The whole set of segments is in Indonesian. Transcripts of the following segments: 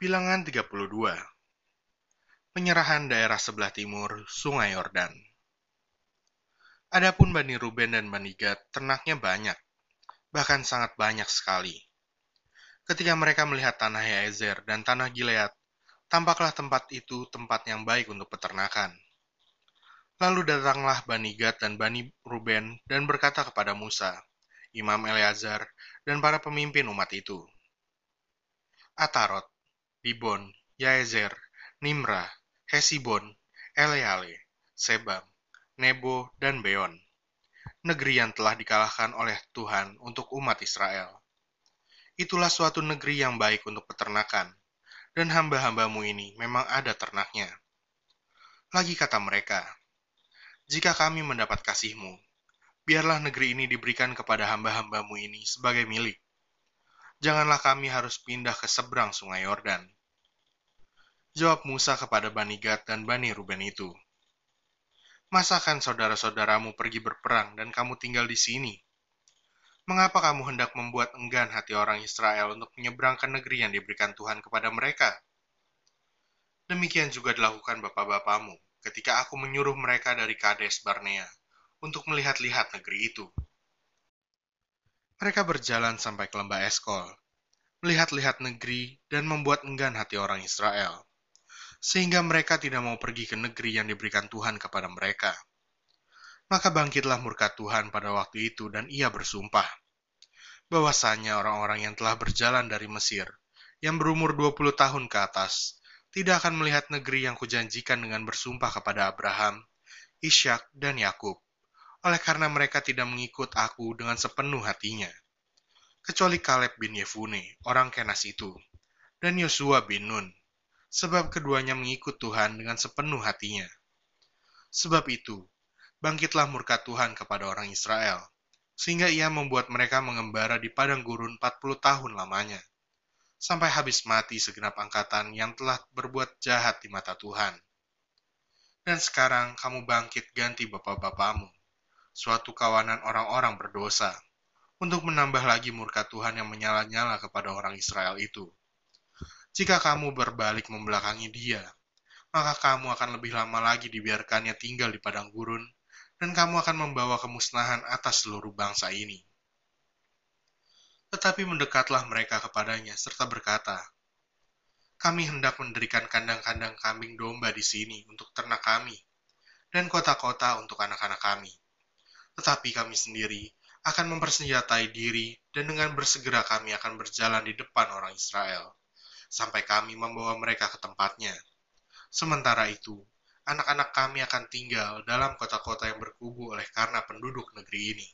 Bilangan 32 Penyerahan daerah sebelah timur Sungai Yordan Adapun Bani Ruben dan Bani Gad, ternaknya banyak, bahkan sangat banyak sekali. Ketika mereka melihat tanah Yaezer dan tanah Gilead, tampaklah tempat itu tempat yang baik untuk peternakan. Lalu datanglah Bani Gad dan Bani Ruben dan berkata kepada Musa, Imam Eleazar, dan para pemimpin umat itu, Atarot, Dibon, Yaezer, Nimrah, Hesibon, Eleale, Sebam, Nebo, dan Beon. Negeri yang telah dikalahkan oleh Tuhan untuk umat Israel. Itulah suatu negeri yang baik untuk peternakan, dan hamba-hambamu ini memang ada ternaknya. Lagi kata mereka, jika kami mendapat kasihmu, biarlah negeri ini diberikan kepada hamba-hambamu ini sebagai milik janganlah kami harus pindah ke seberang sungai Yordan. Jawab Musa kepada Bani Gad dan Bani Ruben itu, Masakan saudara-saudaramu pergi berperang dan kamu tinggal di sini? Mengapa kamu hendak membuat enggan hati orang Israel untuk menyeberang ke negeri yang diberikan Tuhan kepada mereka? Demikian juga dilakukan bapak-bapakmu ketika aku menyuruh mereka dari Kades Barnea untuk melihat-lihat negeri itu. Mereka berjalan sampai ke lembah Eskol, melihat-lihat negeri dan membuat enggan hati orang Israel, sehingga mereka tidak mau pergi ke negeri yang diberikan Tuhan kepada mereka. Maka bangkitlah murka Tuhan pada waktu itu dan ia bersumpah, bahwasanya orang-orang yang telah berjalan dari Mesir, yang berumur 20 tahun ke atas, tidak akan melihat negeri yang kujanjikan dengan bersumpah kepada Abraham, Ishak, dan Yakub oleh karena mereka tidak mengikut aku dengan sepenuh hatinya. Kecuali Kaleb bin Yefune, orang Kenas itu, dan Yosua bin Nun, sebab keduanya mengikut Tuhan dengan sepenuh hatinya. Sebab itu, bangkitlah murka Tuhan kepada orang Israel, sehingga ia membuat mereka mengembara di padang gurun 40 tahun lamanya, sampai habis mati segenap angkatan yang telah berbuat jahat di mata Tuhan. Dan sekarang kamu bangkit ganti bapak-bapakmu, suatu kawanan orang-orang berdosa, untuk menambah lagi murka Tuhan yang menyala-nyala kepada orang Israel itu. Jika kamu berbalik membelakangi dia, maka kamu akan lebih lama lagi dibiarkannya tinggal di padang gurun, dan kamu akan membawa kemusnahan atas seluruh bangsa ini. Tetapi mendekatlah mereka kepadanya serta berkata, Kami hendak mendirikan kandang-kandang kambing domba di sini untuk ternak kami, dan kota-kota untuk anak-anak kami tetapi kami sendiri akan mempersenjatai diri dan dengan bersegera kami akan berjalan di depan orang Israel, sampai kami membawa mereka ke tempatnya. Sementara itu, anak-anak kami akan tinggal dalam kota-kota yang berkubu oleh karena penduduk negeri ini.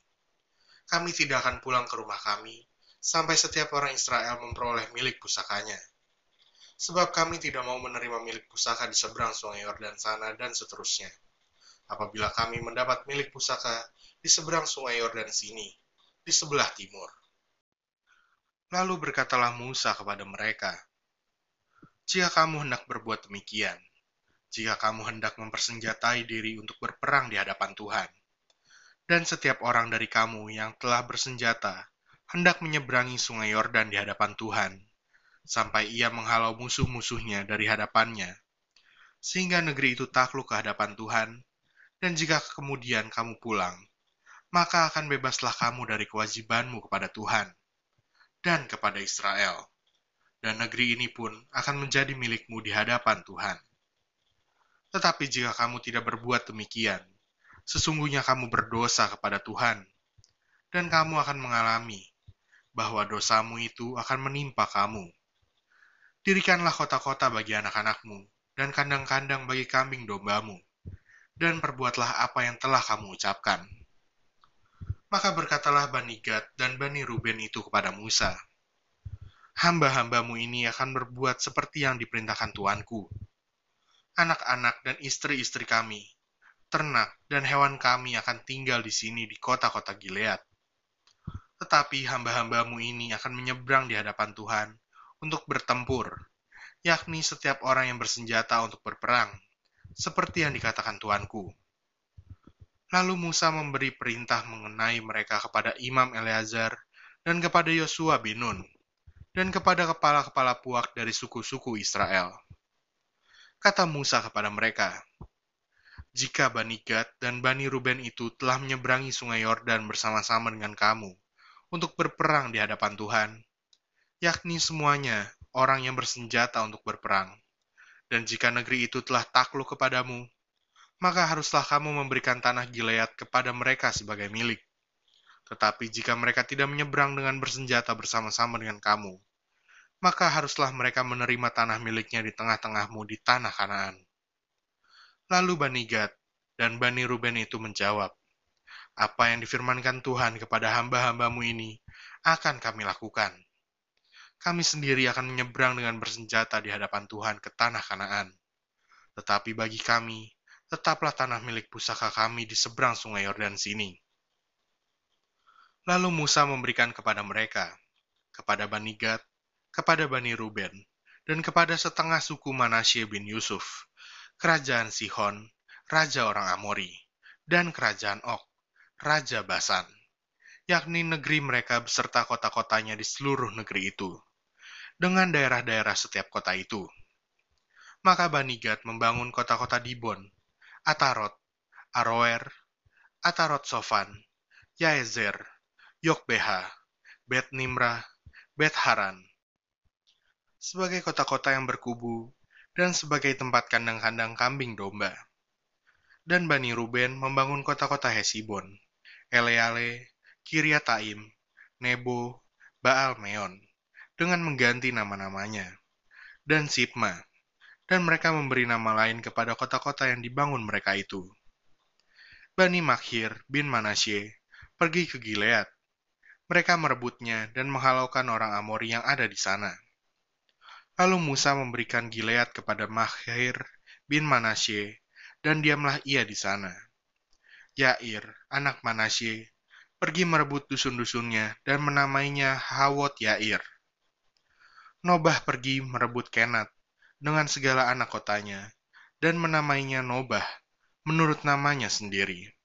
Kami tidak akan pulang ke rumah kami sampai setiap orang Israel memperoleh milik pusakanya. Sebab kami tidak mau menerima milik pusaka di seberang sungai Yordan sana dan seterusnya. Apabila kami mendapat milik pusaka di seberang sungai Yordan sini, di sebelah timur. Lalu berkatalah Musa kepada mereka, Jika kamu hendak berbuat demikian, jika kamu hendak mempersenjatai diri untuk berperang di hadapan Tuhan, dan setiap orang dari kamu yang telah bersenjata hendak menyeberangi sungai Yordan di hadapan Tuhan, sampai ia menghalau musuh-musuhnya dari hadapannya, sehingga negeri itu takluk ke hadapan Tuhan, dan jika kemudian kamu pulang, maka akan bebaslah kamu dari kewajibanmu kepada Tuhan dan kepada Israel. Dan negeri ini pun akan menjadi milikmu di hadapan Tuhan. Tetapi jika kamu tidak berbuat demikian, sesungguhnya kamu berdosa kepada Tuhan, dan kamu akan mengalami bahwa dosamu itu akan menimpa kamu. Dirikanlah kota-kota bagi anak-anakmu, dan kandang-kandang bagi kambing dombamu, dan perbuatlah apa yang telah kamu ucapkan. Maka berkatalah Bani Gad dan Bani Ruben itu kepada Musa, Hamba-hambamu ini akan berbuat seperti yang diperintahkan Tuanku. Anak-anak dan istri-istri kami, ternak dan hewan kami akan tinggal di sini di kota-kota Gilead. Tetapi hamba-hambamu ini akan menyeberang di hadapan Tuhan untuk bertempur, yakni setiap orang yang bersenjata untuk berperang, seperti yang dikatakan Tuanku. Lalu Musa memberi perintah mengenai mereka kepada Imam Eleazar dan kepada Yosua bin Nun, dan kepada kepala-kepala puak dari suku-suku Israel. Kata Musa kepada mereka, Jika Bani Gad dan Bani Ruben itu telah menyeberangi sungai Yordan bersama-sama dengan kamu untuk berperang di hadapan Tuhan, yakni semuanya orang yang bersenjata untuk berperang, dan jika negeri itu telah takluk kepadamu, maka haruslah kamu memberikan tanah Gilead kepada mereka sebagai milik. Tetapi jika mereka tidak menyeberang dengan bersenjata bersama-sama dengan kamu, maka haruslah mereka menerima tanah miliknya di tengah-tengahmu di tanah Kanaan. Lalu Bani Gad dan Bani Ruben itu menjawab, apa yang difirmankan Tuhan kepada hamba-hambamu ini akan kami lakukan. Kami sendiri akan menyeberang dengan bersenjata di hadapan Tuhan ke tanah Kanaan. Tetapi bagi kami, tetaplah tanah milik pusaka kami di seberang sungai Yordan sini Lalu Musa memberikan kepada mereka, kepada Bani Gad, kepada Bani Ruben, dan kepada setengah suku Manasye bin Yusuf, kerajaan Sihon, raja orang Amori, dan kerajaan Ok, raja Basan, yakni negeri mereka beserta kota-kotanya di seluruh negeri itu, dengan daerah-daerah setiap kota itu. Maka Bani Gad membangun kota-kota Dibon, Atarot, Aroer, Atarot Sofan, Yaezer, Yokbeha, Bet Nimrah, Bet Haran, sebagai kota-kota yang berkubu dan sebagai tempat kandang-kandang kambing domba. Dan Bani Ruben membangun kota-kota Hesibon, Eleale, Kiryataim, Nebo, Baal Meon, dengan mengganti nama-namanya, dan Sipma, dan mereka memberi nama lain kepada kota-kota yang dibangun mereka itu. Bani Makhir bin Manasye pergi ke Gilead, mereka merebutnya dan menghalaukan orang Amori yang ada di sana. Lalu Musa memberikan Gilead kepada Mahir bin Manasye, dan diamlah ia di sana. Yair, anak Manasye, pergi merebut dusun-dusunnya dan menamainya Hawot Yair. Nobah pergi merebut Kenat dengan segala anak kotanya, dan menamainya Nobah, menurut namanya sendiri.